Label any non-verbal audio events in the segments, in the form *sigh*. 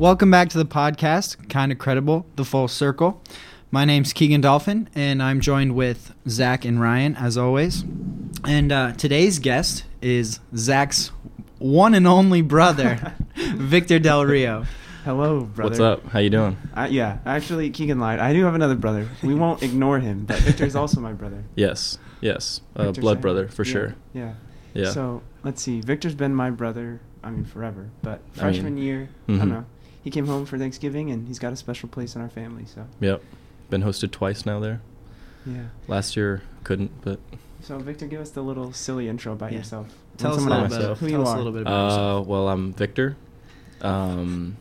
Welcome back to the podcast, Kind of Credible, The Full Circle. My name's Keegan Dolphin, and I'm joined with Zach and Ryan, as always. And uh, today's guest is Zach's one and only brother, *laughs* Victor Del Rio. Hello, brother. What's up? How you doing? Uh, yeah, actually, Keegan lied. I do have another brother. We won't *laughs* ignore him, but Victor's also my brother. Yes, yes, uh, blood a- brother for yeah, sure. Yeah. Yeah. So let's see. Victor's been my brother. I mean, forever. But I mean, freshman year, I don't mhm. know. He came home for Thanksgiving, and he's got a special place in our family. So Yep, been hosted twice now there. yeah. Last year couldn't, but So Victor, give us the little silly intro about Yeah. yourself. Tell When us a someone little asks bit. who tell you us are. a little bit about yourself. uh, well, I'm Victor. Um,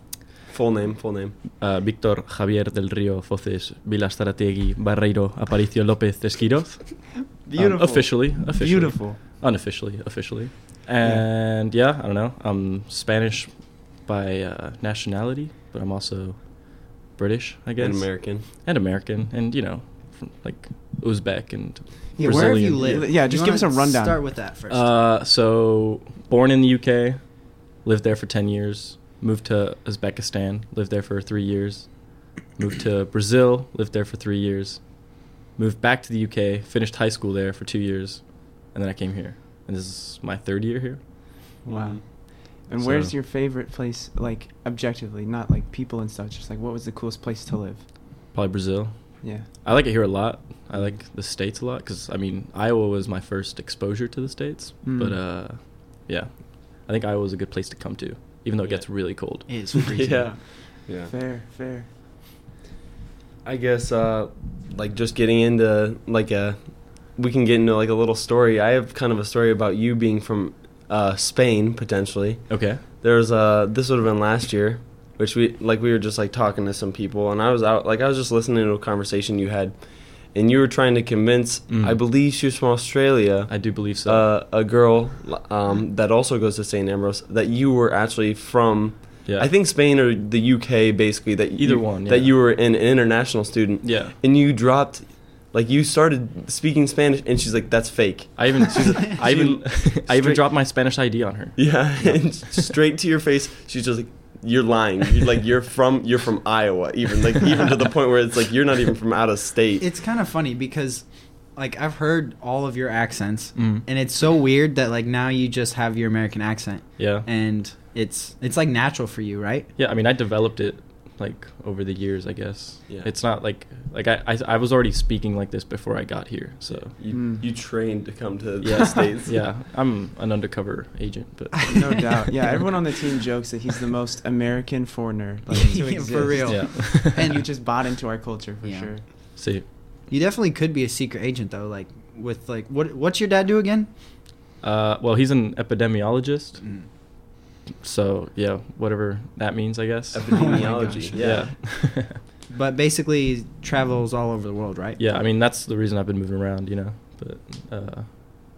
Full name, full name. uh, Victor Javier del Rio Foces Vilastrategui Barreiro Aparicio López Esquiroz. *laughs* Um, Beautiful. officially, officially. Beautiful. Unofficially, officially. And yeah. I don't know. I'm Spanish by uh, nationality, but I'm also British, I guess. And American. And American, and you know, from, like Uzbek and Yeah, Where have you lived? Yeah, just give us a rundown. Start with that first. Uh, so born in the UK, lived there for ten years. Moved to Uzbekistan, lived there for three years. Moved to Brazil, lived there for three years. Moved back to the UK, finished high school there for two years, and then I came here. And this is my third year here. Wow. And where's your favorite place, like objectively, not like people and stuff, just like what was the coolest place to live? Probably Brazil. Yeah. I like it here a lot. I like the states a lot because I mean Iowa was my first exposure to the states, but Mm. uh, yeah, I think Iowa is a good place to come to, even though it gets really cold. it's freezing. *laughs* yeah. Yeah. Fair, fair. I guess uh like just getting into like a we can get into like a little story. I have kind of a story about you being from uh Spain potentially. Okay. There's uh this would have been last year, which we like we were just like talking to some people and I was out like I was just listening to a conversation you had and you were trying to convince Mm. I believe she was from Australia. I do believe so. uh, a girl um, that also goes to St. Ambrose that you were actually from yeah. I think Spain or the UK, basically. That Either you, one, That you were an international student. Yeah. And you dropped, like you started speaking Spanish, and she's like, "That's fake." I even She's- *laughs* I even she- *laughs* I even dropped my Spanish ID on her. Yeah, *laughs* and straight to your face, she's just like, "You're lying. You're like you're from you're from Iowa." Even like even to the point where it's like you're not even from out of state. It's kind of funny because, like, I've heard all of your accents, Mm. and it's so weird that like now you just have your American accent, Yeah. and it's it's like natural for you, right? Yeah. I mean, I developed it like over the years. I guess. Yeah. It's not like like I, I I was already speaking like this before I got here. So. you Mm. you trained to come to Yeah. the states. *laughs* yeah. I'm an undercover agent, but. *laughs* No doubt. Yeah, everyone on the team jokes that he's the most American foreigner like, to Yeah, exist. for real. Yeah. *laughs* and you just bought into our culture for Yeah. sure. See. You definitely could be a secret agent though, like with like what what's your dad do again? Uh, well, he's an epidemiologist. Mm. So yeah, whatever that means, I guess. *laughs* Epidemiology. gosh. yeah. yeah. But basically travels all over the world, right? Yeah, I mean that's the reason I've been moving around, you know. But uh,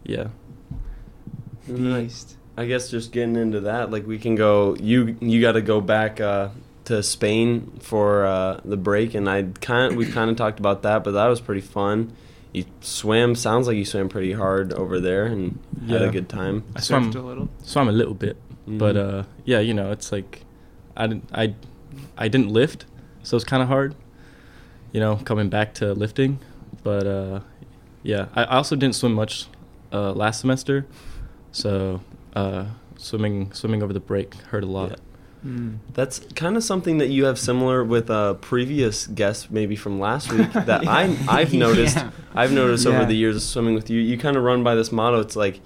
yeah, Beast. I guess just getting into that, like we can go. You you got to go back uh, to Spain for uh, the break, and I kind we kind of talked about that, but that was pretty fun. You swam. Sounds like you swam pretty hard over there and had a good time. I Surfed swam a little. swam a little bit, but Mhm. uh, yeah, you know, it's like I didn't I I didn't lift, so it's kind of hard, you know, coming back to lifting. But uh, yeah, I I also didn't swim much uh, last semester, so uh, swimming swimming over the break hurt a lot. Yeah. Mm. That's kind of something that you have similar with a previous guest, maybe from last week. *laughs* That I I've noticed. Yeah. I've noticed over the years of swimming with you. You kind of run by this motto. It's like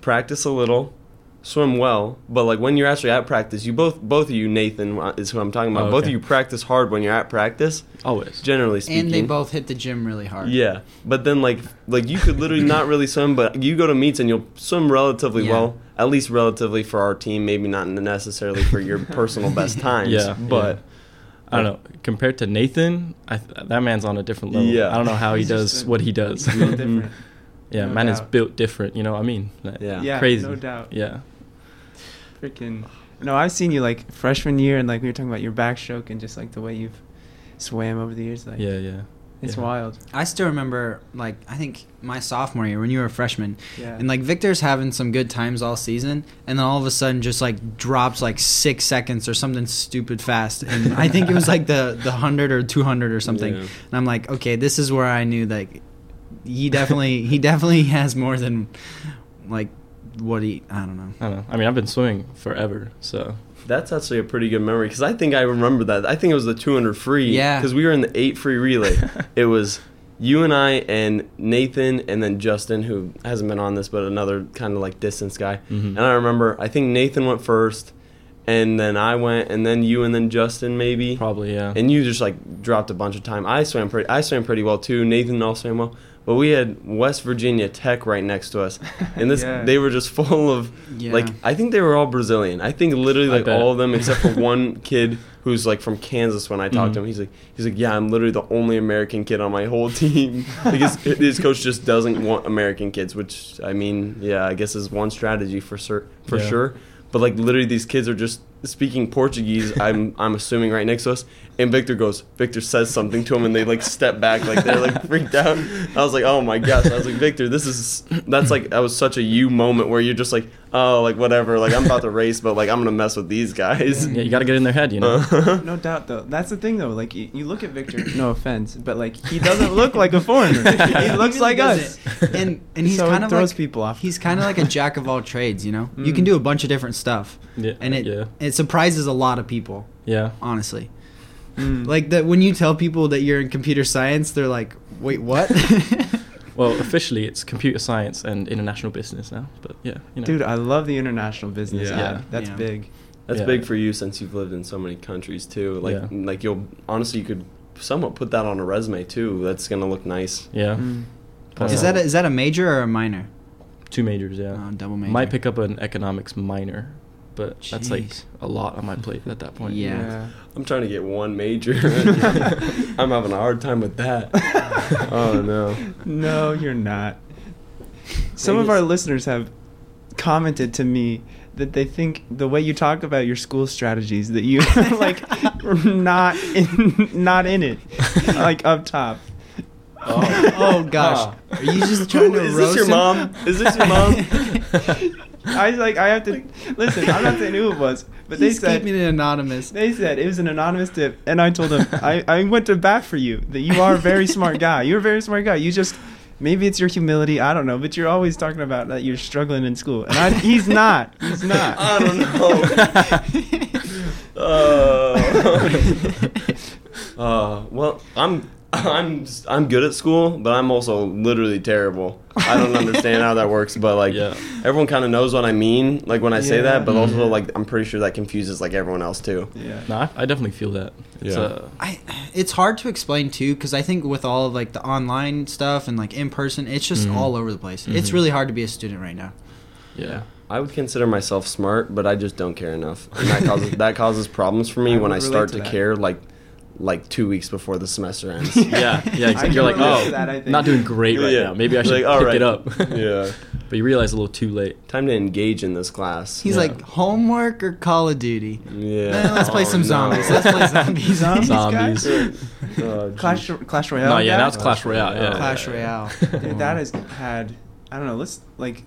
practice a little, swim well, but like when you're actually at practice, you both both of you, Nathan uh, is who I'm talking about. Oh, Both of you practice hard when you're at practice. Always. Generally speaking, And they both hit the gym really hard. Yeah, but then like like you could literally not really swim, but you go to meets and you'll swim relatively Yeah. well, at least relatively for our team. Maybe not necessarily for your *laughs* personal best times. Yeah, but yeah. I don't know. Compared to Nathan, I th- that man's on a different level. Yeah. I don't know how he does a- what he does. he's built different. *laughs* yeah, No man is built different. You know what I mean? Like, Yeah. Yeah, Crazy. no doubt. Yeah. Freaking. No, I've seen you like freshman year, and like we were talking about your backstroke and just like the way you've swam over the years. Like, Yeah. Yeah. It's Yeah. wild. I still remember, like, I think my sophomore year when you were a freshman, Yeah. and like Victor's having some good times all season, and then all of a sudden just like drops like six seconds or something stupid fast, and I think it was like the the hundred or two hundred or something, Yeah. and I'm like, okay, this is where I knew that he definitely he definitely has more than like what he I don't know. I don't know. I mean, I've been swimming forever, so That's actually a pretty good memory because I think I remember that. I think it was the 200 free. Yeah. Because we were in the eight free relay. *laughs* it was you and I and Nathan and then Justin, who hasn't been on this, but another kind of like distance guy. Mhm. And I remember, I think Nathan went first, and then I went, and then you and then Justin maybe. probably yeah. And you just like dropped a bunch of time. I swam pretty. I swam pretty well too. Nathan also swam well. But we had West Virginia Tech right next to us, *laughs* and this Yeah. they were just full of Yeah. like I think they were all Brazilian. I think literally like all of them except for *laughs* one kid who's like from Kansas. When I talked to Mhm. him, he's like he's like yeah, I'm literally the only American kid on my whole team. *laughs* like his, his coach just doesn't want American kids, which I mean yeah, I guess is one strategy for cer- for Yeah. sure. But like literally these kids are just speaking Portuguese. I'm I'm assuming right next to us, and Victor goes. Victor says something to him, and they like step back, like they're like freaked out. I was like, oh my gosh. I was like, Victor, this is that's like that was such a you moment where you're just like, oh like whatever, like I'm about to race, but like I'm gonna mess with these guys. yeah, you got to get in their head, you know. Uh, No doubt, though. That's the thing, though. Like, you, you look at Victor. No offense, but like, he doesn't look like a foreigner. *laughs* he looks really like us. doesn't. and and he's So kind of throws like people off. He's kind of like a jack of all trades, you know. You Mm. can do a bunch of different stuff, yeah, and it yeah, it surprises a lot of people. yeah. Honestly, Mm. like that when you tell people that you're in computer science, they're like, "Wait, what?" *laughs* Well, officially, it's computer science and international business now. But yeah, you know. dude, I love the international business. Yeah. ad. that's Yeah. big. that's Yeah. big for you since you've lived in so many countries too. Like Yeah. like you'll honestly you could somewhat put that on a resume too. That's gonna look nice. yeah, Mm. Is that a, is that a major or a minor? two majors? Yeah, Oh, double major. might pick up an economics minor, but that's like a lot on my plate at that point. Yeah. I'm trying to get one major. *laughs* *laughs* I'm having a hard time with that. *laughs* oh no. No, you're not. Some of our listeners have commented to me that they think the way you talk about your school strategies that you like not in not in it like up top. Oh, oh gosh, are you just trying to Is roast this your him? mom? Is this your mom? I was like I have to listen. I'm not saying who it was, but they He's said keeping it anonymous. they said it was an anonymous tip, and I told them I, I went to bat for you that you are a very smart guy. You're a very smart guy. You just maybe it's your humility. I don't know, but you're always talking about that you're struggling in school, and I, he's not. He's not. I don't know. *laughs* uh, *laughs* uh, well, I'm *laughs* I'm I'm good at school, but I'm also literally terrible. I don't *laughs* understand how that works, but like Yeah. everyone kind of knows what I mean, like when I say that, but also like I'm pretty sure that confuses like everyone else too. Yeah. No, I, I definitely feel that. It's, Yeah. uh, I it's hard to explain too because I think with all of like the online stuff and like in person, it's just Mhm. all over the place. It's Mhm. really hard to be a student right now. yeah. I would consider myself smart, but I just don't care enough, and that causes that causes problems for me I when I start to to care like like two weeks before the semester ends. *laughs* Yeah, yeah, exactly. You're like, oh, that, I think. not doing great right Yeah. now. Maybe I should Like, pick right. it up. *laughs* Yeah. but you realize a little too late. Time to engage in this class. He's Yeah. like homework or Call of Duty. Yeah. Eh, let's play Oh, some no. zombies. Let's play *laughs* zombies. Zombies, Zombies. Oh, Clash. Clash Royale. no, yeah, guy? now it's Clash Royale. Yeah. Clash Royale. Dude, that has had I don't know. Let's like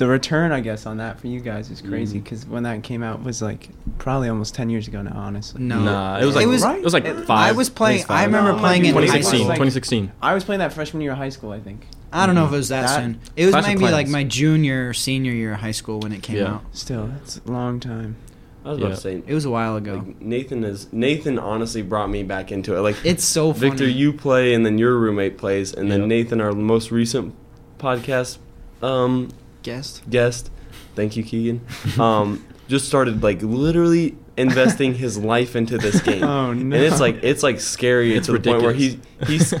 the return, I guess, on that for you guys is crazy because when that came out was like probably almost ten years ago now. Honestly, No. Nah, it was like It was- it was like It- five. I was playing. I remember No, playing in be high 2016. school. Like- 2016. I was playing that freshman year of high school. I think. I don't know if it was that, That- soon. It was Clash of maybe like my junior or senior year of high school when it came Yeah. out. Still, that's a long time. I was about Yeah. to say It was a while ago. like, Nathan is Nathan honestly brought me back into it. Like It's so funny. Victor, you play, and then your roommate plays, and then Nathan, our most recent podcast um, guessed. guest, thank you, Keegan, um, just started like literally investing his life into this *laughs* game. Oh, no. And it's like it's like scary It's to the point where he ridiculous. he's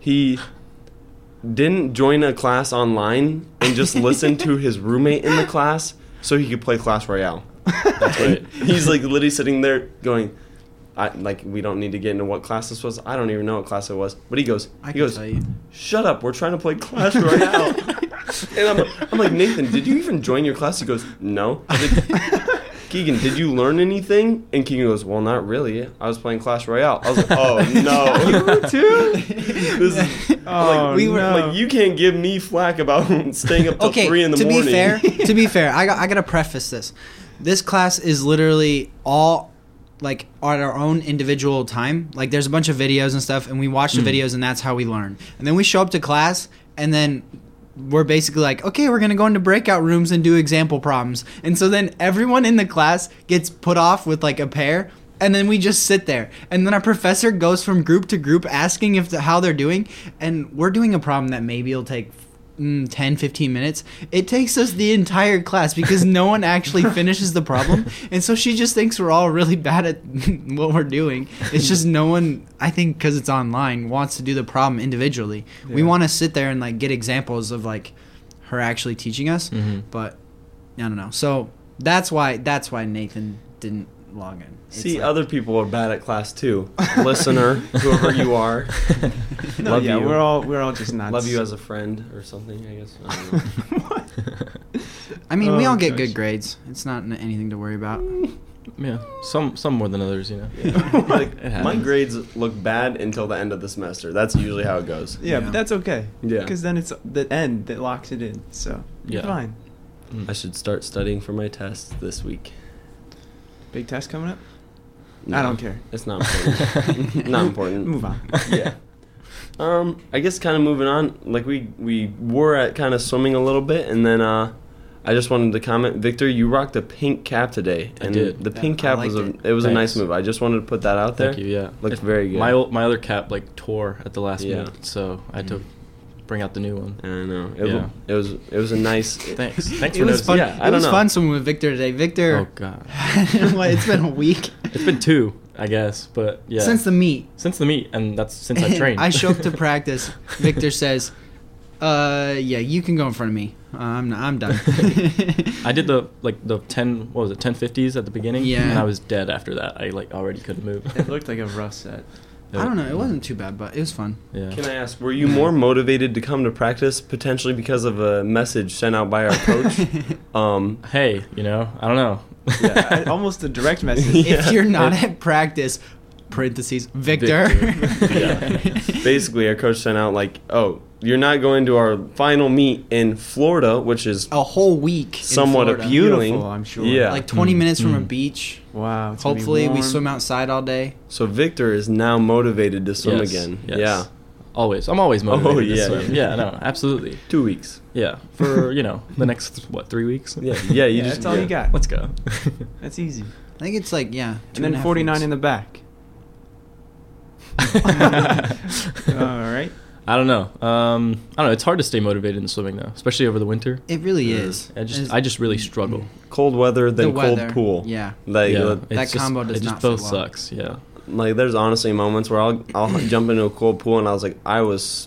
he didn't join a class online and just listen to his roommate in the class so he could play Clash Royale. That's right. He's like literally sitting there going, I like we don't need to get into what class this was. I don't even know what class it was. But he goes, I he goes, shut up, we're trying to play Clash Royale. *laughs* *laughs* and I'm, I'm like, Nathan, did you even join your class? He goes, no. Keegan, did you learn anything? And Keegan goes, Well, not really. I was playing Clash Royale. I was like, Oh *laughs* no. *laughs* You were too? This is- Oh, like, we were- no. like you can't give me flack about staying up till okay, three in the to morning. be fair, to be fair, I got I gotta preface this. This class is literally all like at our own individual time. Like there's a bunch of videos and stuff, and we watch the Mm. videos, and that's how we learn. And then we show up to class, and then we're basically like, okay, we're gonna go into breakout rooms and do example problems. And so then everyone in the class gets put off with like a pair. And then we just sit there, and then our professor goes from group to group asking if the, how they're doing, and we're doing a problem that maybe will take mm, 10 15 minutes it takes us the entire class because no one actually *laughs* finishes the problem. And so she just thinks we're all really bad at *laughs* what we're doing. It's just no one i think because it's online wants to do the problem individually. We want to sit there and like get examples of like her actually teaching us Mhm. but i don't know. So that's why that's why nathan didn't log in It's See, like- other people are bad at class too. Listener, *laughs* whoever you are, *laughs* No, love yeah, you. we're all we're all just nuts. love you as a friend or something. I guess. I don't know. *laughs* i mean we Oh, all get gosh. good grades it's not n- anything to worry about yeah, some some more than others, you know. like It my grades look bad until the end of the semester. That's usually how it goes. Yeah, Yeah. but that's okay. Yeah. Because then it's the end that locks it in. So you're Yeah. fine. Mm. I should start studying for my tests this week. Big test coming up. No, I don't care. It's not important. *laughs* not important. Move on. yeah. Um, I guess kind of moving on. Like we we were at kind of swimming a little bit, and then uh, I just wanted to comment, Victor, you rocked a pink cap today, I and did. the Yeah, pink I cap was a liked it, was a nice move. I just wanted to put that out there. Thank you. Yeah, Looked It's- very good. My my other cap like tore at the last Yeah. minute, so I had to Mm. Bring out the new one. I know. It, Yeah. it was it was a nice. Thanks. *laughs* Thanks it for was noticing. fun Yeah, I it don't was know. fun swimming with victor today victor Oh *laughs* god, what, it's been a week it's been two, I guess, but yeah, since the meet since the meet, and that's since I *laughs* trained. I show up to practice. Victor says, "Uh, yeah, you can go in front of me. Uh, I'm I'm done." I did the like the ten what was it ten fifties at the beginning, Yeah. and I was dead after that. I like already couldn't move. It looked like a rough set. I don't know. It wasn't too bad, but it was fun. Yeah. Can I ask, were you more motivated to come to practice potentially because of a message sent out by our coach? *laughs* um, Hey, you know, I don't know. Yeah, *laughs* almost a direct message. Yeah. If you're not at practice, parentheses Victor. Victor. *laughs* Yeah. basically, our coach sent out like, "Oh, you're not going to our final meet in Florida, which is a whole week. somewhat Florida. appealing. Beautiful, I'm sure. Yeah. Like 20 Mm, minutes from a mm. beach. Wow. it's gonna be Hopefully, we swim outside all day. so Victor is now motivated to swim Yes, again. yes. Yeah, Always. I'm always motivated Oh, to yeah, swim. yeah. Yeah, no, absolutely. two weeks. Yeah, for you know the next what three weeks. Yeah, yeah. You Yeah, just that's all yeah. you got. Let's go. That's easy. I think it's like yeah. And then half 49 weeks. in the back. *laughs* all right. I don't know. Um, I don't know. It's hard to stay motivated in swimming though, especially over the winter. It really Yeah. is. I just It's- I just really struggle. Cold weather, the then cold weather. pool. Yeah. Like, yeah, uh, it's That just- combo does it just not fit both well. sucks. Yeah. like there's honestly moments where I'll I'll *clears throat* jump into a cold pool and I was like I was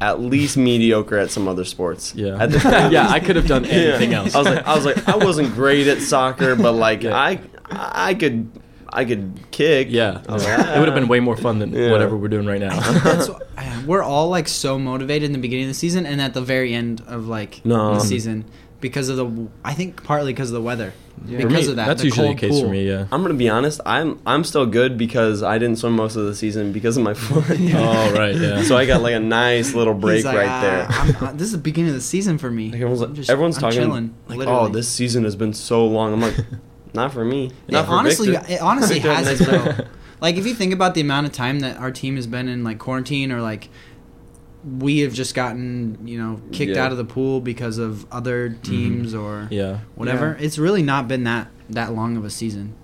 at least mediocre at some other sports. Yeah. At the *laughs* Yeah. I could have done anything Yeah. else. I was like I was like I wasn't great at soccer, but like *laughs* Yeah. I I could I could kick. Yeah, I it would have been way more fun than Yeah. whatever we're doing right now. That's *laughs* we're all like so motivated in the beginning of the season and at the very end of like No. the season because of the I think partly because of the weather. Yeah. Because me, of that, that's the usually the case for me. Yeah. I'm gonna be honest. I'm I'm still good because I didn't swim most of the season because of my *laughs* foot. *laughs* Oh right, yeah. So I got like a nice little break like, right "Ah, there. I'm, uh, this is the beginning of the season for me. Like everyone's, I'm just- everyone's talking chilling, like, oh, this season has been so long. I'm like, not for me. It for honestly, Victor. it honestly *laughs* has next though. Like if you think about the amount of time that our team has been in like quarantine or like we have just gotten you know kicked Yeah. out of the pool because of other mm-hmm. teams or Yeah. whatever. Yeah. It's really not been that that long of a season.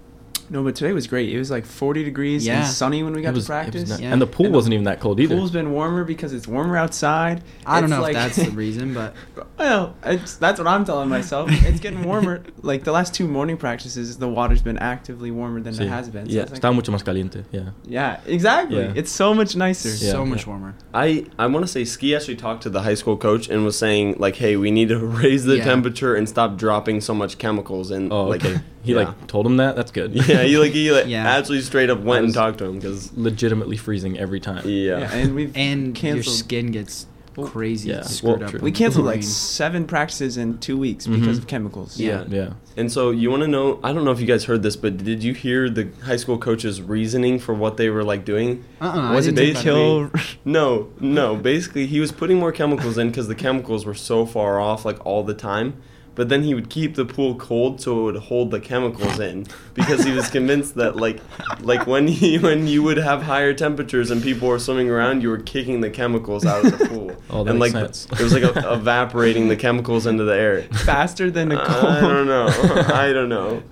No, but today was great. It was like 40 degrees Yeah. and sunny when we got was- to practice. not- Yeah. And the pool And the wasn't even that cold either. Pool's been warmer because it's warmer outside. I don't It's know like- if that's the *laughs* reason, but Well, it's, that's what I'm telling myself. It's getting warmer. *laughs* like the last two morning practices, the water's been actively warmer than Sí. it has been. So Yeah. like- Está mucho más caliente. Yeah. yeah, exactly. Yeah. It's so much nicer. Yeah. so much warmer. I, I want to say Ski actually talked to the high school coach and was saying like, hey, we need to *laughs* raise the Yeah. temperature and stop dropping so much chemicals and Oh, like, okay. He yeah. like told him that. That's good. *laughs* yeah, he like he like Yeah. actually straight up went and talked to him because legitimately freezing every time. yeah. Yeah, and we've *laughs* And your skin gets crazy Yeah. screwed Well, up. We canceled like seven practices in two weeks because Mhm. of chemicals. Yeah. Yeah. And so you want to know? I don't know if you guys heard this, but did you hear the high school coach's reasoning for what they were like doing? Uh-uh, Was it didn't to know kill? *laughs* No, no. Basically, he was putting more chemicals in because the chemicals were so far off, like all the time. But then he would keep the pool cold so it would hold the chemicals in because he was *laughs* convinced that like like when he *laughs* when you would have higher temperatures and people were swimming around, you were kicking the chemicals out of the pool. *laughs* Oh, that and makes like sense. it was like a, evaporating the chemicals into the air. faster than a cold. I don't know. I don't know.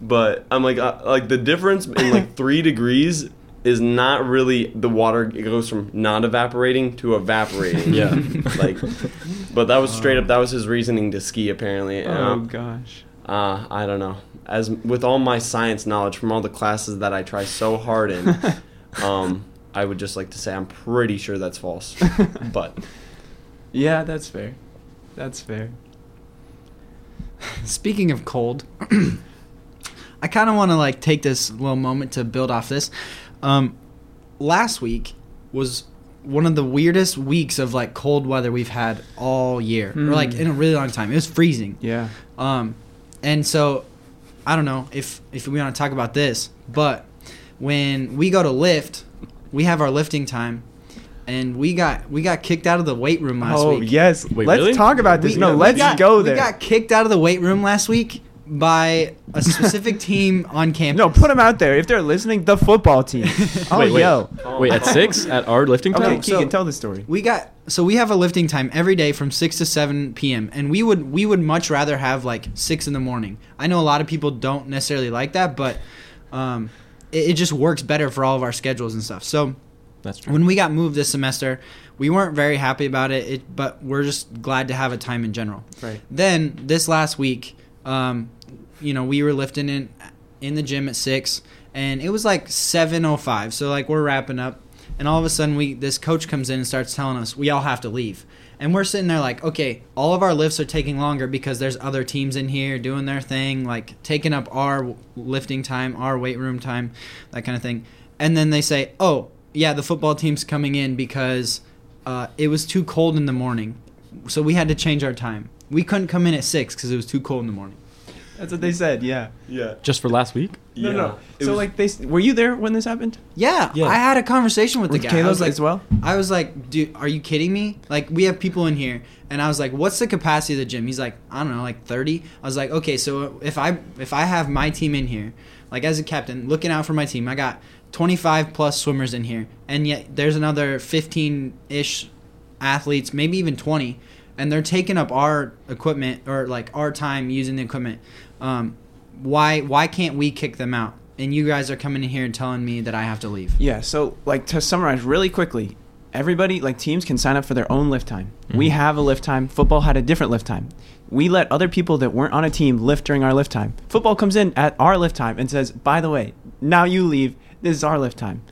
But I'm like, uh, like the difference in like three degrees is not really the water. It goes from not evaporating to evaporating. Yeah. like, but that was straight up. That was his reasoning to ski. Apparently. Oh Um, gosh. uh, I don't know. As with all my science knowledge from all the classes that I try so hard in, *laughs* um, I would just like to say I'm pretty sure that's false. *laughs* But Yeah, that's fair. That's fair. Speaking of cold, *clears throat* I kind of want to like take this little moment to build off this. Um, last week was one of the weirdest weeks of like cold weather we've had all year, or like Mm. in a really long time. It was freezing. Yeah. Um, and so I don't know if if we want to talk about this, but when we go to lift, we have our lifting time, and we got we got kicked out of the weight room last oh week. yes. Wait, let's really? talk about this. We- no, let's got- go there. We got kicked out of the weight room last week by a specific *laughs* team on campus. no, put them out there. If they're listening, the football team. *laughs* oh, Wait, wait. yo. Wait, at six at our lifting Okay, time. No, Keegan, so- tell the story. We got so we have a lifting time every day from six to seven p.m. and we would we would much rather have like six in the morning. I know a lot of people don't necessarily like that, but um, it, it just works better for all of our schedules and stuff. So That's true. when we got moved this semester, we weren't very happy about it, it but we're just glad to have a time in general. Right. Then this last week, um, you know, we were lifting in in the gym at six, and it was like seven oh five. So like we're wrapping up, and all of a sudden we this coach comes in and starts telling us we all have to leave, and we're sitting there like, okay, all of our lifts are taking longer because there's other teams in here doing their thing, like taking up our lifting time, our weight room time, that kind of thing, and then they say, oh yeah, the football team's coming in because uh, it was too cold in the morning, so we had to change our time. We couldn't come in at six because it was too cold in the morning. That's what they said. Yeah. yeah, Just for last week. No, yeah. no. It So was- like they were you there when this happened? Yeah, Yeah. I had a conversation with, With the guy. I Caleb was like, as well. I was like, dude, are you kidding me? Like, we have people in here, and I was like, what's the capacity of the gym? He's like, I don't know, like thirty. I was like, okay, so uh, if I if I have my team in here, like as a captain, looking out for my team, I got twenty five plus swimmers in here, and yet there's another fifteen ish athletes, maybe even twenty, and they're taking up our equipment or like our time using the equipment. Um, why why can't we kick them out? And you guys are coming in here and telling me that I have to leave. Yeah. So like to summarize really quickly, everybody like teams can sign up for their own lift time. We Mhm. have a lift time. Football had a different lift time. We let other people that weren't on a team lift during our lift time. Football comes in at our lift time and says, "By the way, now you leave. This is our lift time."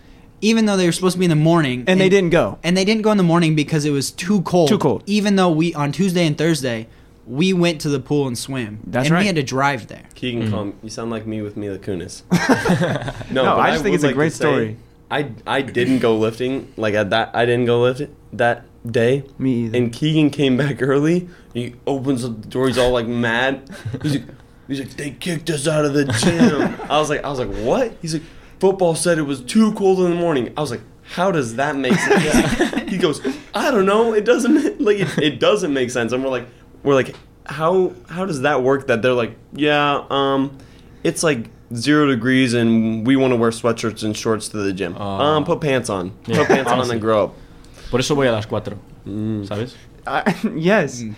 even though they were supposed to be in the morning And they didn't go. and they didn't go in the morning because it was too cold Too cold. even though we on tuesday and thursday we went to the pool and swam That's and right. we had to drive there Keegan, Mhm. calm. You sound like me with Mila Kunis. *laughs* *laughs* No, but I just think it's a like to great say, story. I I didn't go lifting like at that. I didn't go lift that day. Me either. And Keegan came back early. He opens the door. He's all like mad. *laughs* He's like, he's like, they kicked us out of the gym. I was like, I was like, what? He's like, football said it was too cold in the morning. I was like, how does that make sense? he goes, I don't know. It doesn't like it, it doesn't make sense. And we're like, we're like, how how does that work? That they're like, yeah, um, it's like zero degrees and we want to wear sweatshirts and shorts to the gym. Oh. um, put pants on. Yeah, Put pants on honestly. and grow up. Por eso voy a las cuatro. Mm. ¿Sabes? I, *laughs* yes. Mm.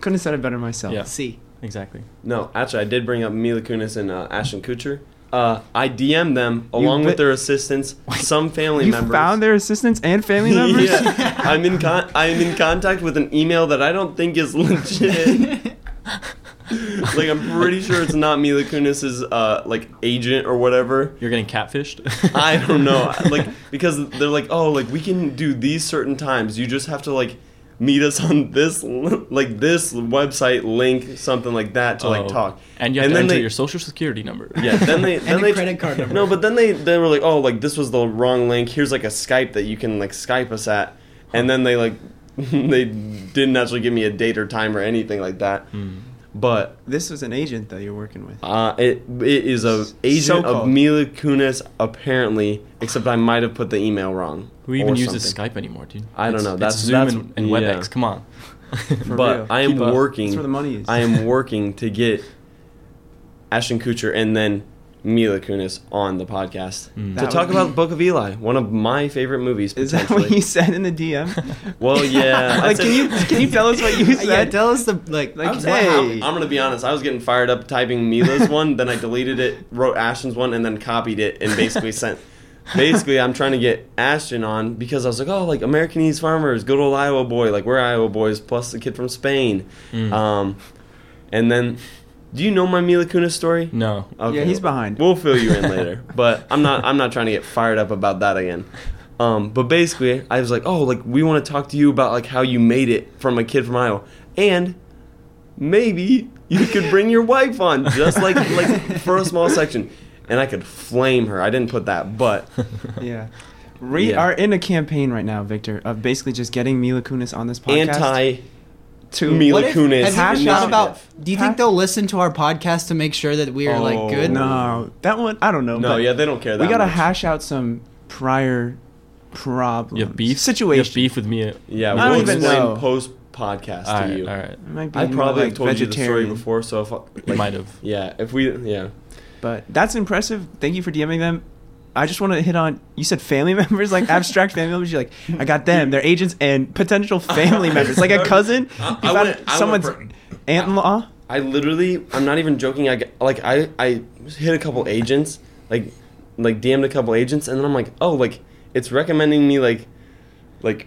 Couldn't have said it better myself. Yeah. see Exactly. No, actually, I did bring up Mila Kunis and uh, Ashton Kutcher. Uh, I DM'd them along You with their assistants, some family You members. found their assistants and family *laughs* members. yeah, *laughs* I'm in con- I'm in contact with an email that I don't think is *laughs* legit. like I'm pretty sure it's not Mila Kunis's uh, like agent or whatever. You're getting catfished. I don't know, like because they're like, oh, like we can do these certain times. You just have to like meet us on this like this website link, something like that to like Oh. talk. And you have And to then enter they- your social security number. Yeah, then they *laughs* then a they credit card number. No, but then they they were like, oh, like this was the wrong link. Here's like a Skype that you can like Skype us at, and then they like *laughs* they didn't actually give me a date or time or anything like that. Mm. But This was an agent that you're working with. uh, it it is a agent of So-called. Mila Kunis apparently, except I might have put the email wrong. Who even or uses something. Skype anymore, dude? I don't It's- know. it's That's- Zoom that's- and, and yeah. WebEx. Come on. *laughs* But real. I am Keep up. working. That's where the money is. I am *laughs* working to get Ashton Kutcher and then Mila Kunis on the podcast Mm. to talk about be- Book of Eli, one of my favorite movies. Is that what you said in the DM? well, *laughs* yeah. Like, can you can you tell us what you said? yeah, tell us the like. Like, I'm, hey. I'm, I'm gonna be honest. I was getting fired up typing Mila's one, then I deleted it, wrote Ashton's one, and then copied it and basically sent. Basically, I'm trying to get Ashton on because I was like, oh, like American East Farmers, good old Iowa boy, like we're Iowa boys, plus the kid from Spain. Mm. Um, and then, do you know my Mila Kunis story? no. Yeah, he's behind. We'll fill you in *laughs* later, but I'm not. I'm not trying to get fired up about that again. Um, but basically, I was like, oh, like we want to talk to you about like how you made it from a kid from Iowa, and maybe you could bring your wife on, just like like for a small section, and I could flame her. I didn't put that, but *laughs* Yeah. We Yeah. are in a campaign right now, Victor, of basically just getting Mila Kunis on this podcast. anti to Mila What if- Kunis. have you initiative. thought about? Do you think they'll listen to our podcast to make sure that we are Oh, like good? No, that one I don't know. No, yeah, they don't care that We gotta much. hash out some prior problems. You have beef? Situation. You have beef with me? Yeah, I we'll don't even explain know. post podcast All to right, you. all right. It might be I probably like have told you the story vegetarian. before, so if I, You like, might have. Yeah, if we, yeah. But that's impressive. Thank you for DMing them. I just want to hit on. You said family *laughs* members, like abstract family members. You're like, I got them. They're agents and potential family *laughs* members, like a cousin. I- I found wouldn't- someone's aunt-in-law. I literally, I'm not even joking. I get- like I I hit a couple agents, like like DM'd a couple agents, and then I'm like, oh, like it's recommending me like like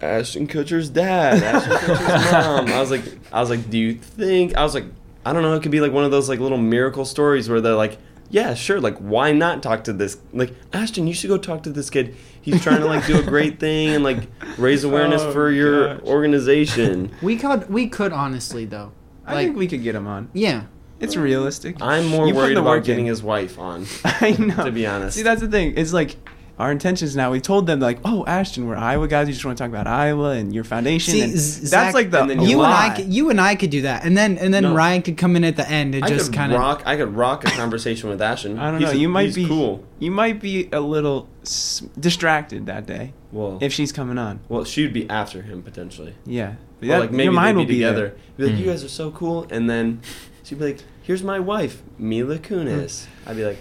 Ashton Kutcher's dad, Ashton Kutcher's *laughs* mom. I was like, I was like, do you think? I was like, I don't know. It could be like one of those like little miracle stories where they're like. Yeah, sure. Like, why not talk to this? Like, Ashton, you should go talk to this kid. He's trying to like do a *laughs* great thing and like raise awareness Oh, for your gosh. organization. *laughs* We could. We could honestly though. I Like, think we could get him on. yeah. It's realistic. I'm more You worried about getting in. his wife on. *laughs* I know. to be honest. See, that's the thing. It's like our intentions now. We told them like, oh, Ashton, we're Iowa guys. We just want to talk about Iowa and your foundation. See, and Z- that's like the and then You and. I, could, you and I could do that, and then and then No. Ryan could come in at the end and I just kind of. rock. I could rock a conversation with Ashton. I don't He's know. a- You might be cool. You might be a little s- distracted that day Well, if she's coming on. well, she'd be after him potentially. Yeah, Or, That- like maybe your mind they'd will be be there. together. Be like, Mm. you guys are so cool, and then she'd be like, "Here's my wife, Mila Kunis." I'd be like,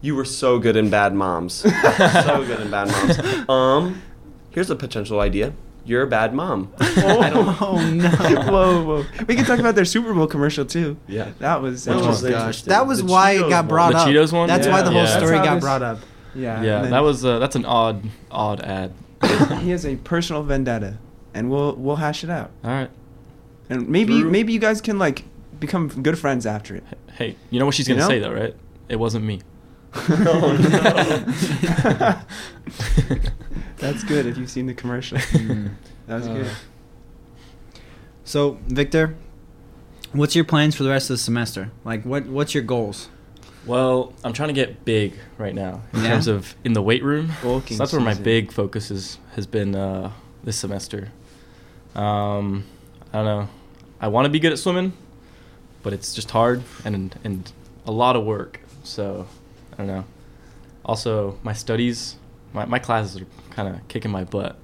"You were so good in Bad Moms. *laughs* so good in Bad Moms." Um, here's a potential idea. You're a bad mom. *laughs* I don't- Oh no! *laughs* whoa, whoa. We can talk about their Super Bowl commercial too. Yeah. That was. Which Oh was gosh, that was The why it Cheetos got one. brought The up. Cheetos one? That's why the whole That's story got brought up. Yeah. Yeah, then that was uh, that's an odd odd ad. he has a personal vendetta, and we'll we'll hash it out. All right. And maybe Through- maybe you guys can like become good friends after it. Hey, you know what she's You gonna know? say though, right? It wasn't me. Oh, *laughs* That's good if you've seen the commercial. Mm. *laughs* That was Uh, good. So, Victor, what's your plans for the rest of the semester? Like, what what's your goals? Well, I'm trying to get big right now in Yeah? terms of in the weight room. Bulking So that's where my big focus is, has been uh, this semester. Um, I don't know. I want to be good at swimming, but it's just hard and and a lot of work. So I don't know. Also, my studies, my, my classes are kind of kicking my butt,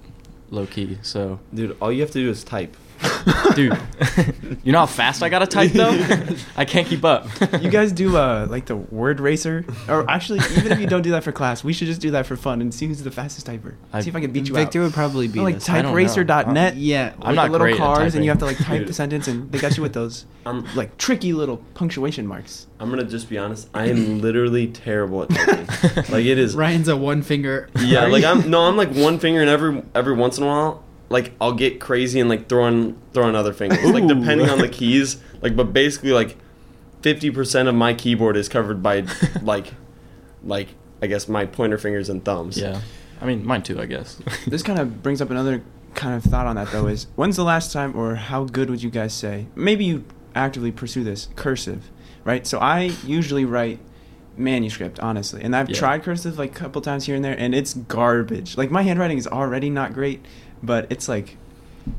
low key. So, Dude, all you have to do is type. *laughs* dude, *laughs* you know how fast I gotta type though? *laughs* I can't keep up. you guys do uh like the word racer, or actually, even if you don't do that for class, we should just do that for fun and see who's the fastest typer. I- see if I can beat you Victor out. would probably be like this. I don't typeracer.net. yeah, I'm with not the little great at cars, and you have to like type the sentence, and they got you with those I'm like tricky little punctuation marks. I'm gonna just be honest. I am literally terrible at typing. like it is. Ryan's a one finger. Yeah, like I'm no, I'm like one finger, and every every once in a while, like I'll get crazy and like throwing throwing other fingers, like depending on the *laughs* keys. Like, but basically, like fifty percent of my keyboard is covered by *laughs* like, like I guess my pointer fingers and thumbs. yeah, I mean mine too, I guess. *laughs* This kind of brings up another kind of thought on that though is when's the last time or how good would you guys say maybe you actively pursue this cursive right so i usually write manuscript honestly and i've Yeah. tried cursive like a couple times here and there and it's garbage like my handwriting is already not great but it's like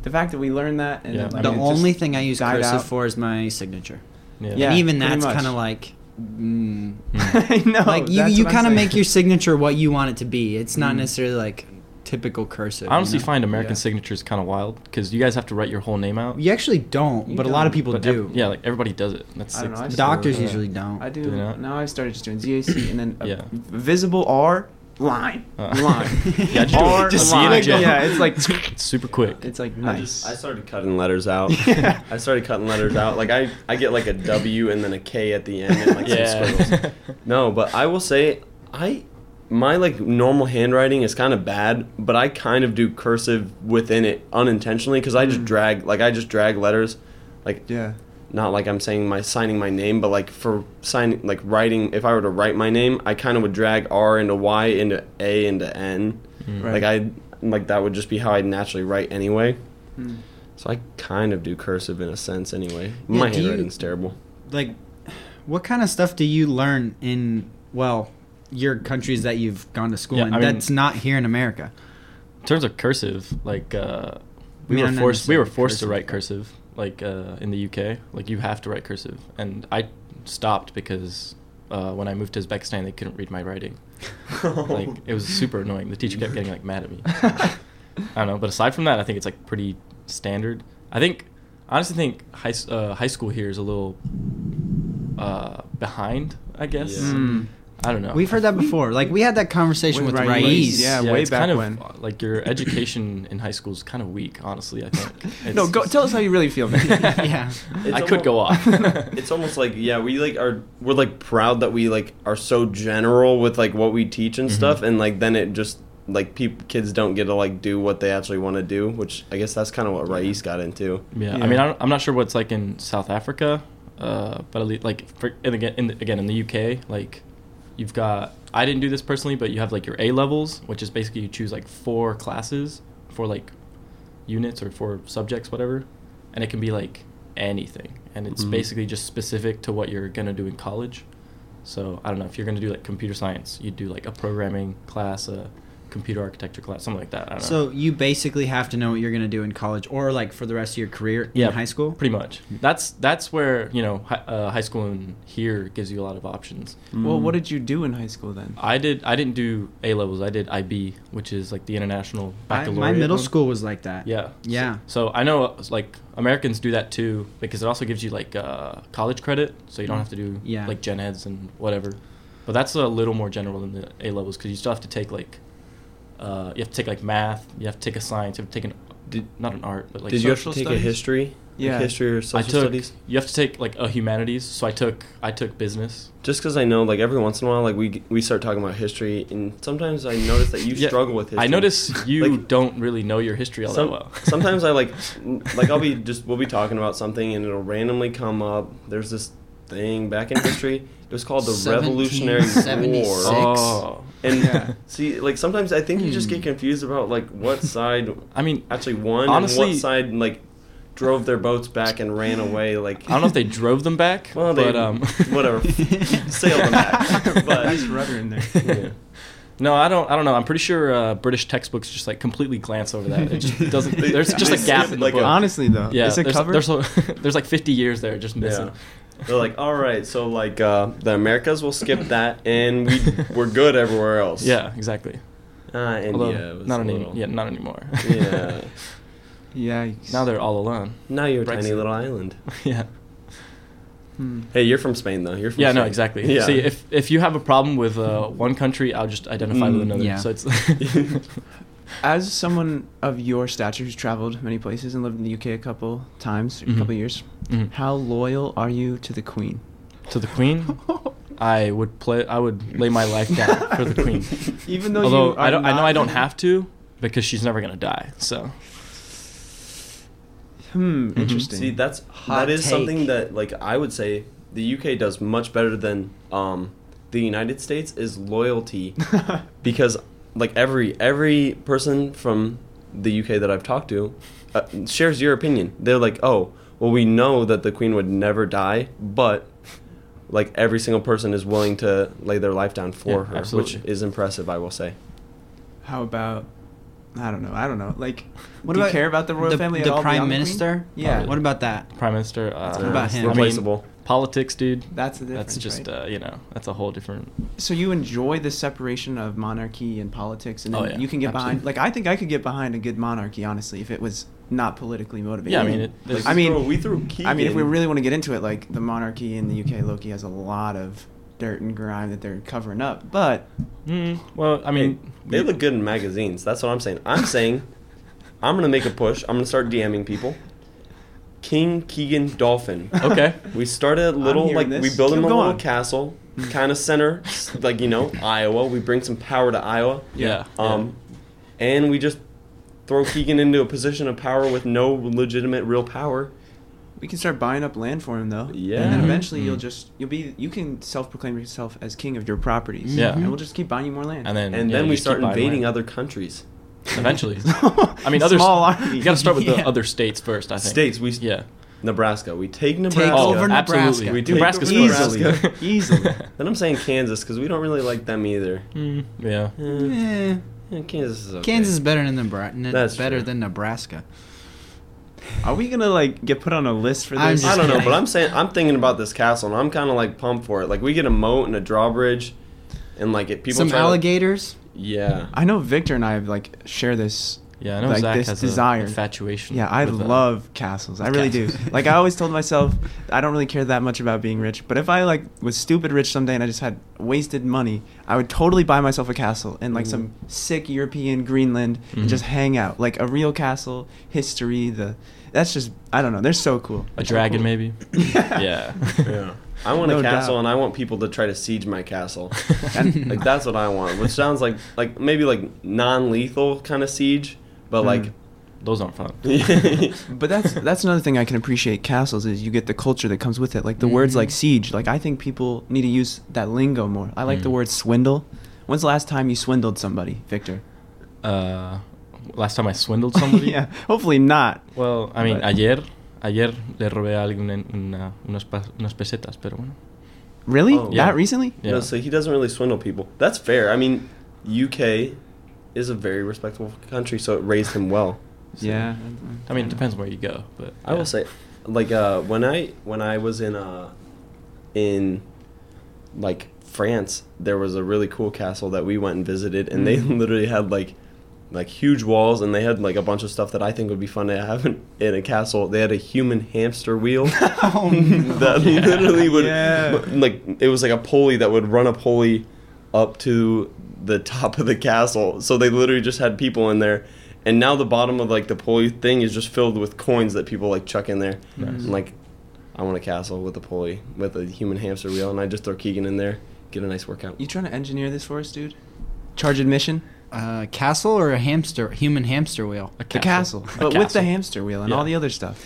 the fact that we learned that. And Yeah. I the mean, only thing I use died cursive out. for is my signature. Yeah. Yeah. and even that's kind of like. Mm, *laughs* I know. like you, you kind of make your signature what you want it to be. It's not Mm. necessarily like typical cursive. I honestly you know? find American Yeah. signatures kind of wild because you guys have to write your whole name out. you actually don't, You but a lot of people But do. ev- yeah, like everybody does it. That's I don't know, I Doctors usually don't. I do. Do they not? Now I started just doing ZAC and then a Yeah. visible R line Uh. line. *laughs* Yeah, just do it. R Just see it in Yeah, it's like It's super quick. it's like I nice. just I started cutting letters out. *laughs* Yeah. I started cutting letters out. Like I I get like a W and then a K at the end and like some squiggles. yeah. *laughs* No, but I will say I my like normal handwriting is kind of bad, but I kind of do cursive within it unintentionally because I just Mm. drag like I just drag letters, like yeah. Not like I'm saying my signing my name, but like for signing like writing. If I were to write my name, I kind of would drag R into Y into A into N. Mm. Right. Like I like that would just be how I naturally write anyway. Hmm. So I kind of do cursive in a sense anyway. Yeah, my do you- handwriting's terrible. like what kind of stuff do you learn in well your countries that you've gone to school Yeah, in I mean- that's not here in america In terms of cursive, like uh, we I mean, were forced, we were necessarily forced to write cursive, like uh, in the UK. Like you have to write cursive, and I stopped because uh, when I moved to Uzbekistan, they couldn't read my writing. *laughs* like it was super annoying. The teacher kept getting like mad at me. *laughs* I don't know, but aside from that, I think it's like pretty standard. I think, I honestly think high uh, high school here is a little uh, behind. I guess. Yeah. Mm. I don't know. we've heard that before like we had that conversation with, With Raiz. Raiz, yeah. way it's back kind of, when. *laughs* Like your education in high school is kind of weak, honestly. I think. *laughs* No, go tell us how you really feel, man. *laughs* yeah It's I could go off. it's almost like yeah, we like are we're like proud that we like are so general with like what we teach and Mhm. stuff, and like then it just like peop kids don't get to like do what they actually want to do, which I guess that's kind of what Rais got into. Yeah, Yeah. I mean, I I'm not sure what's like in South Africa, uh, but at least, like for, and again, in the, again in the UK, like you've got. I didn't do this personally, but you have like your A levels, which is basically you choose like four classes, four like units or four subjects, whatever, and it can be like anything, and it's Mhm. basically just specific to what you're gonna do in college. So I don't know if you're gonna do like computer science, you do like a programming class, a computer architecture class, something like that. I don't know. so you basically have to know what you're going to do in college or like for the rest of your career Yeah, in high school Pretty much. That's that's where you know hi, uh, high school in here gives you a lot of options. Well, Mm. what did you do in high school then? I did. I didn't do A levels. I did IB, which is like the international I- baccalaureate. my middle one. school was like that Yeah. Yeah. So, so I know like Americans do that too because it also gives you like uh, college credit, so you don't have to do Yeah. like gen eds and whatever. But that's a little more general than the A levels because you still have to take like uh, you have to take like math, you have to take a science, you have to take an Did- not an art, but like Did you have to social take a studies? history? Like, Yeah. history or social I took. studies. You have to take like a humanities. So I took. I took business. Just because I know, like every once in a while, like we we start talking about history, and sometimes I notice that you Yeah, struggle with history. I notice *laughs* you Like, don't really know your history all Some- that well. *laughs* sometimes I like, *laughs* like I'll be just we'll be talking about something and it'll randomly come up. There's this thing back in history. It was called the Revolutionary War. oh, And Yeah. see, like sometimes I think you just get Hmm. confused about like what *laughs* side I mean, actually won Honestly- and what side like drove their boats back and ran away. Like I don't know if they drove them back, Well, they but um, *laughs* whatever sailed them back. *laughs* but Nice rudder in there. yeah. No, I don't. I don't know. I'm pretty sure uh, British textbooks just like completely glance over that. It just doesn't. There's just a gap in the like, book. a- Honestly, though, yeah, is it there's, covered? There's, a, there's like 50 years there just missing. Yeah. They're like, all right, so like uh, the Americas will skip *laughs* that, and we we're good everywhere else. Yeah, exactly. Uh, Although India was not a any, little- yeah, not anymore. *laughs* Yeah. Yikes. now they're all alone. Now you're a tiny little *laughs* island. yeah. Hmm. Hey, you're from Spain though. You're from Yeah, no, exactly. Yeah. See, if if you have a problem with uh, one country, I'll just identify with Mm, another. yeah. So it's As someone of your stature who's traveled many places and lived in the UK a couple times, a Mhm. couple years, Mhm. how loyal are you to the Queen? to the Queen. *laughs* I would play. I would lay my life down for the Queen. *laughs* Even though Although you I don't, I know I don't have to because she's never gonna die. So Hmm. Mhm. Interesting. See, that's Hot that is take. something that like I would say the UK does much better than um, the United States is loyalty *laughs* because like every every person from the UK that I've talked to uh, shares your opinion. They're like, "Oh, well we know that the queen would never die, but like every single person is willing to lay their life down for Yeah, her, absolutely. which is impressive, I will say." How about I don't know. I don't know. Like, What do about you care about the royal the, family at the all? prime beyond the queen? minister? Yeah. What about that? Prime Minister. Uh, What about him? I mean, Replaceable. Politics, dude. That's the difference. That's just right? uh, you know that's a whole different. so you enjoy the separation of monarchy and politics, and then Oh, yeah. you can get behind. Like, I think I could get behind a good monarchy, honestly, if it was not politically motivated. Yeah, I mean, it, there's- I mean, we threw I mean, if we really want to get into it, like the monarchy in the UK, Loki has a lot of dirt and grime that they're covering up. But Mm, well, I mean, they we- look good in magazines. That's what I'm saying. I'm saying, I'm gonna make a push. I'm gonna start DMing people. King Keegan Dolphin. Okay. We started a little hearing like we this. build him Keep a little going. castle, kind of center, like you know Iowa. We bring some power to Iowa. Yeah. Um, and we just throw Keegan into a position of power with no legitimate real power. we can start buying up land for him, though. Yeah. And then Mhm. eventually you'll Mhm. just you'll be you can self-proclaim yourself as king of your properties. Yeah. And we'll just keep buying you more land. and then And yeah, then you we just start keep buying invading land. other countries. Eventually. *laughs* I mean, other small st- army. You got to start with the *laughs* Yeah. other states first. I think States. We Yeah. Nebraska. We take Nebraska. Oh, over absolutely. Nebraska. We take Nebraska's *laughs* Easily. first. Easily. Then I'm saying Kansas because we don't really like them either. Mm, yeah. Eh, Eh, yeah, Kansas is okay. Kansas is better than Nebraska. That's better true. than Nebraska. Are we gonna like get put on a list for I'm this? just I don't know, kidding. but I'm saying I'm thinking about this castle, and I'm kind of like pumped for it. Like we get a moat and a drawbridge, and like it people Some try to- alligators. Yeah, I know Victor and I have like share this. Yeah, I know Like Zach this has desire. a infatuation. Yeah, I with, uh, love castles. I really do. Like I always told myself, I don't really care that much about being rich. But if I like was stupid rich someday and I just had wasted money, I would totally buy myself a castle in like some sick European Greenland Mhm. and just hang out. Like a real castle, history. The that's just I don't know. They're so cool. A dragon, Cool. maybe. *laughs* Yeah. yeah. yeah. *laughs* I want No a castle, doubt. and I want people to try to siege my castle. *laughs* And- like that's what I want, which sounds like like maybe like non-lethal kind of siege, but Mm. like Those aren't fun. *laughs* *laughs* But that's that's another thing I can appreciate castles is you get the culture that comes with it. Like the words Mhm. like siege. Like I think people need to use that lingo more. I like the Mm. word swindle. When's the last time you swindled somebody, Victor? Uh, last time I swindled somebody. yeah, hopefully not. Well, I mean, But- ayer, ayer le robé a alguien una, unas, unas pesetas, pero bueno. Really? Oh. Yeah. That recently? Yeah. No, so he doesn't really swindle people. That's fair. I mean, UK is a very respectable country, so it raised him well. So, *laughs* Yeah. I mean, it depends where you go, but I yeah. will say, like uh, when I when I was in uh, in like France, there was a really cool castle that we went and visited, and they Mhm. *laughs* literally had like like huge walls, and they had like a bunch of stuff that I think would be fun to have in, in a castle. They had a human hamster wheel *laughs* Oh, *laughs* no. that *laughs* Yeah. literally would Yeah. like it was like a pulley that would run a pulley up to the top of the castle. So they literally just had people in there. And now the bottom of like the pulley thing is just filled with coins that people like chuck in there. Nice. And, like I want a castle with a pulley with a human hamster wheel and I just throw Keegan in there, get a nice workout. You trying to engineer this for us, dude? Charge admission? Uh, castle or a hamster, human hamster wheel? A The castle. A But with the castle. hamster wheel and Yeah. all the other stuff.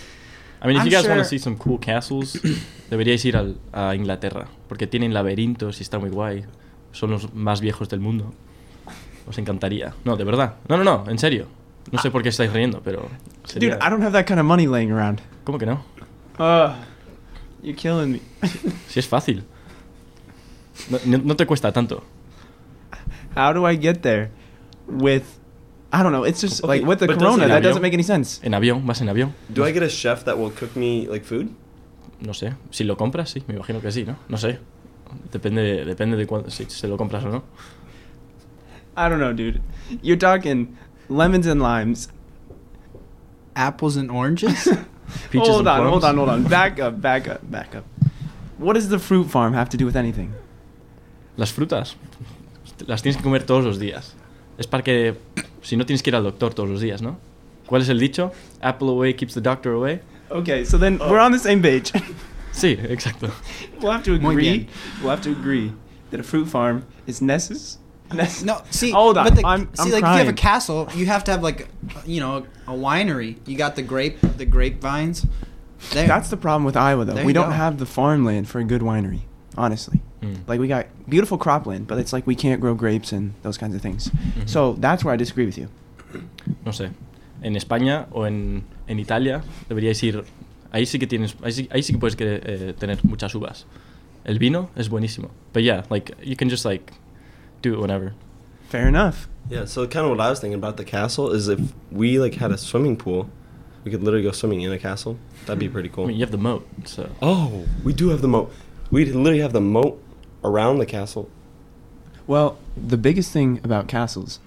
I mean, if I'm you guys want sure- to see some cool castles, *clears throat* deberíais ir al, a Inglaterra, porque tienen laberintos y está muy guay. Son los más viejos del mundo. Os encantaría. No, de verdad. No, no, no, en serio. No sé por qué estáis riendo, pero... sería- Dude, I don't have that kind of money laying around. ¿Cómo que no? Uh, you're killing me. Si es fácil. No, no- no te cuesta tanto. How do I get there with I don't know, it's just Okay, like with the but corona doesn't that avión- doesn't make any sense. En avión, vas en avión. Do I get a chef that will cook me like food? No sé. Si lo compras, sí. Me imagino que sí, ¿no? No sé. Depende, depende de cuándo, si se lo compras o no. I don't know, dude. You're talking lemons and limes. Apples and oranges? *laughs* Peaches hold and on, hold on, hold on. *laughs* Back up, back up, back up. What does the fruit farm have to do with anything? Las frutas las tienes que comer todos los días. Es para que si no tienes que ir al doctor todos los días, ¿no? ¿Cuál es el dicho? Apple away keeps the doctor away. Okay, so then Oh. we're on the same page. *laughs* Sí, exacto. we'll have to agree. We'll have to agree that a fruit farm is necessary. no, see, Hold on, But the, I'm- see, I'm like if you have a castle, you have to have like, you know, a winery. You got the grape, the grapevines. There. That's the problem with Iowa, though. There we don't go. have the farmland for a good winery, honestly. Mm. Like we got beautiful cropland, but it's like we can't grow grapes and those kinds of things. Mhm. So that's where I disagree with you. No sé. En España o en, en Italia deberíais ir. Ahí sí que tienes. Ahí sí, ahí sí que puedes que, eh, tener muchas uvas. El vino es buenísimo. But yeah, like you can just like do it whenever. Fair enough. Yeah, so kind of what I was thinking about the castle is if we like had a swimming pool, we could literally go swimming in a castle. That'd be *laughs* pretty cool. I mean, you have the moat, so. oh, we do have the moat. We literally have the moat around the castle. Well, the biggest thing about castles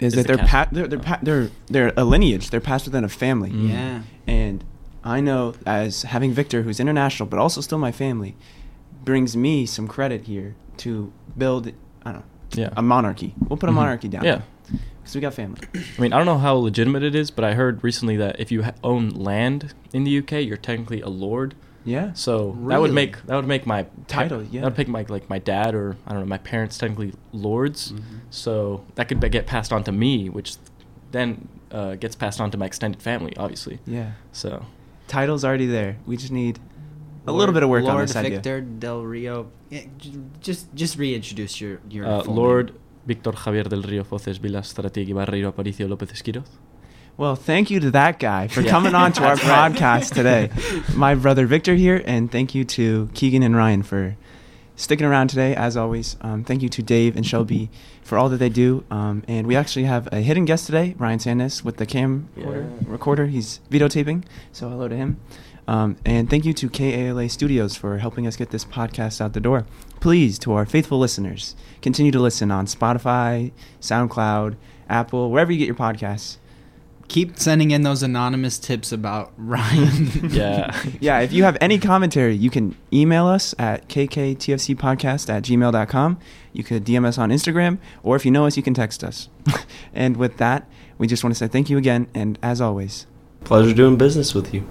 is Is that the they're, castle. pa- they're they're pa- they're they're a lineage. They're passed within a family. Mm. Yeah. And I know as having Victor, who's international but also still my family, brings me some credit here to build. I don't know Yeah. a monarchy. We'll put a Mhm. monarchy down. Yeah. because we got family. I mean, I don't know how legitimate it is, but I heard recently that if you ha- own land in the UK, you're technically a lord. Yeah. So that would make that would make my pa- Title, yeah. That would make my like my dad or I don't know my parents technically lords. Mm-hmm. So that could be- get passed on to me, which then uh, gets passed on to my extended family, obviously. Yeah. So Title's already there. We just need a little bit of work Lord on this idea. Lord Victor Del Rio. Yeah, just just reintroduce your your uh, full Lord name. Victor Javier del Río Foces Vilas Strategi Barreiro Aparicio López Esquiroz. Well, thank you to that guy for Yeah. coming on to *laughs* our right. podcast today. *laughs* My brother Victor here, and thank you to Keegan and Ryan for sticking around today, as always. Um, thank you to Dave and Shelby *laughs* for all that they do. Um, and we actually have a hidden guest today, Ryan Sandus, with the camcorder Yeah. recorder. He's videotaping, so hello to him. Um, and thank you to KALA Studios for helping us get this podcast out the door. Please, to our faithful listeners, continue to listen on Spotify, SoundCloud, Apple, wherever you get your podcasts. Keep sending in those anonymous tips about *laughs* Ryan. Yeah. yeah, if you have any commentary, you can email us at kktfcpodcast at gmail.com. You could DM us on Instagram, or if you know us, you can text us. *laughs* and with that, we just want to say thank you again, and as always, Pleasure doing business with you.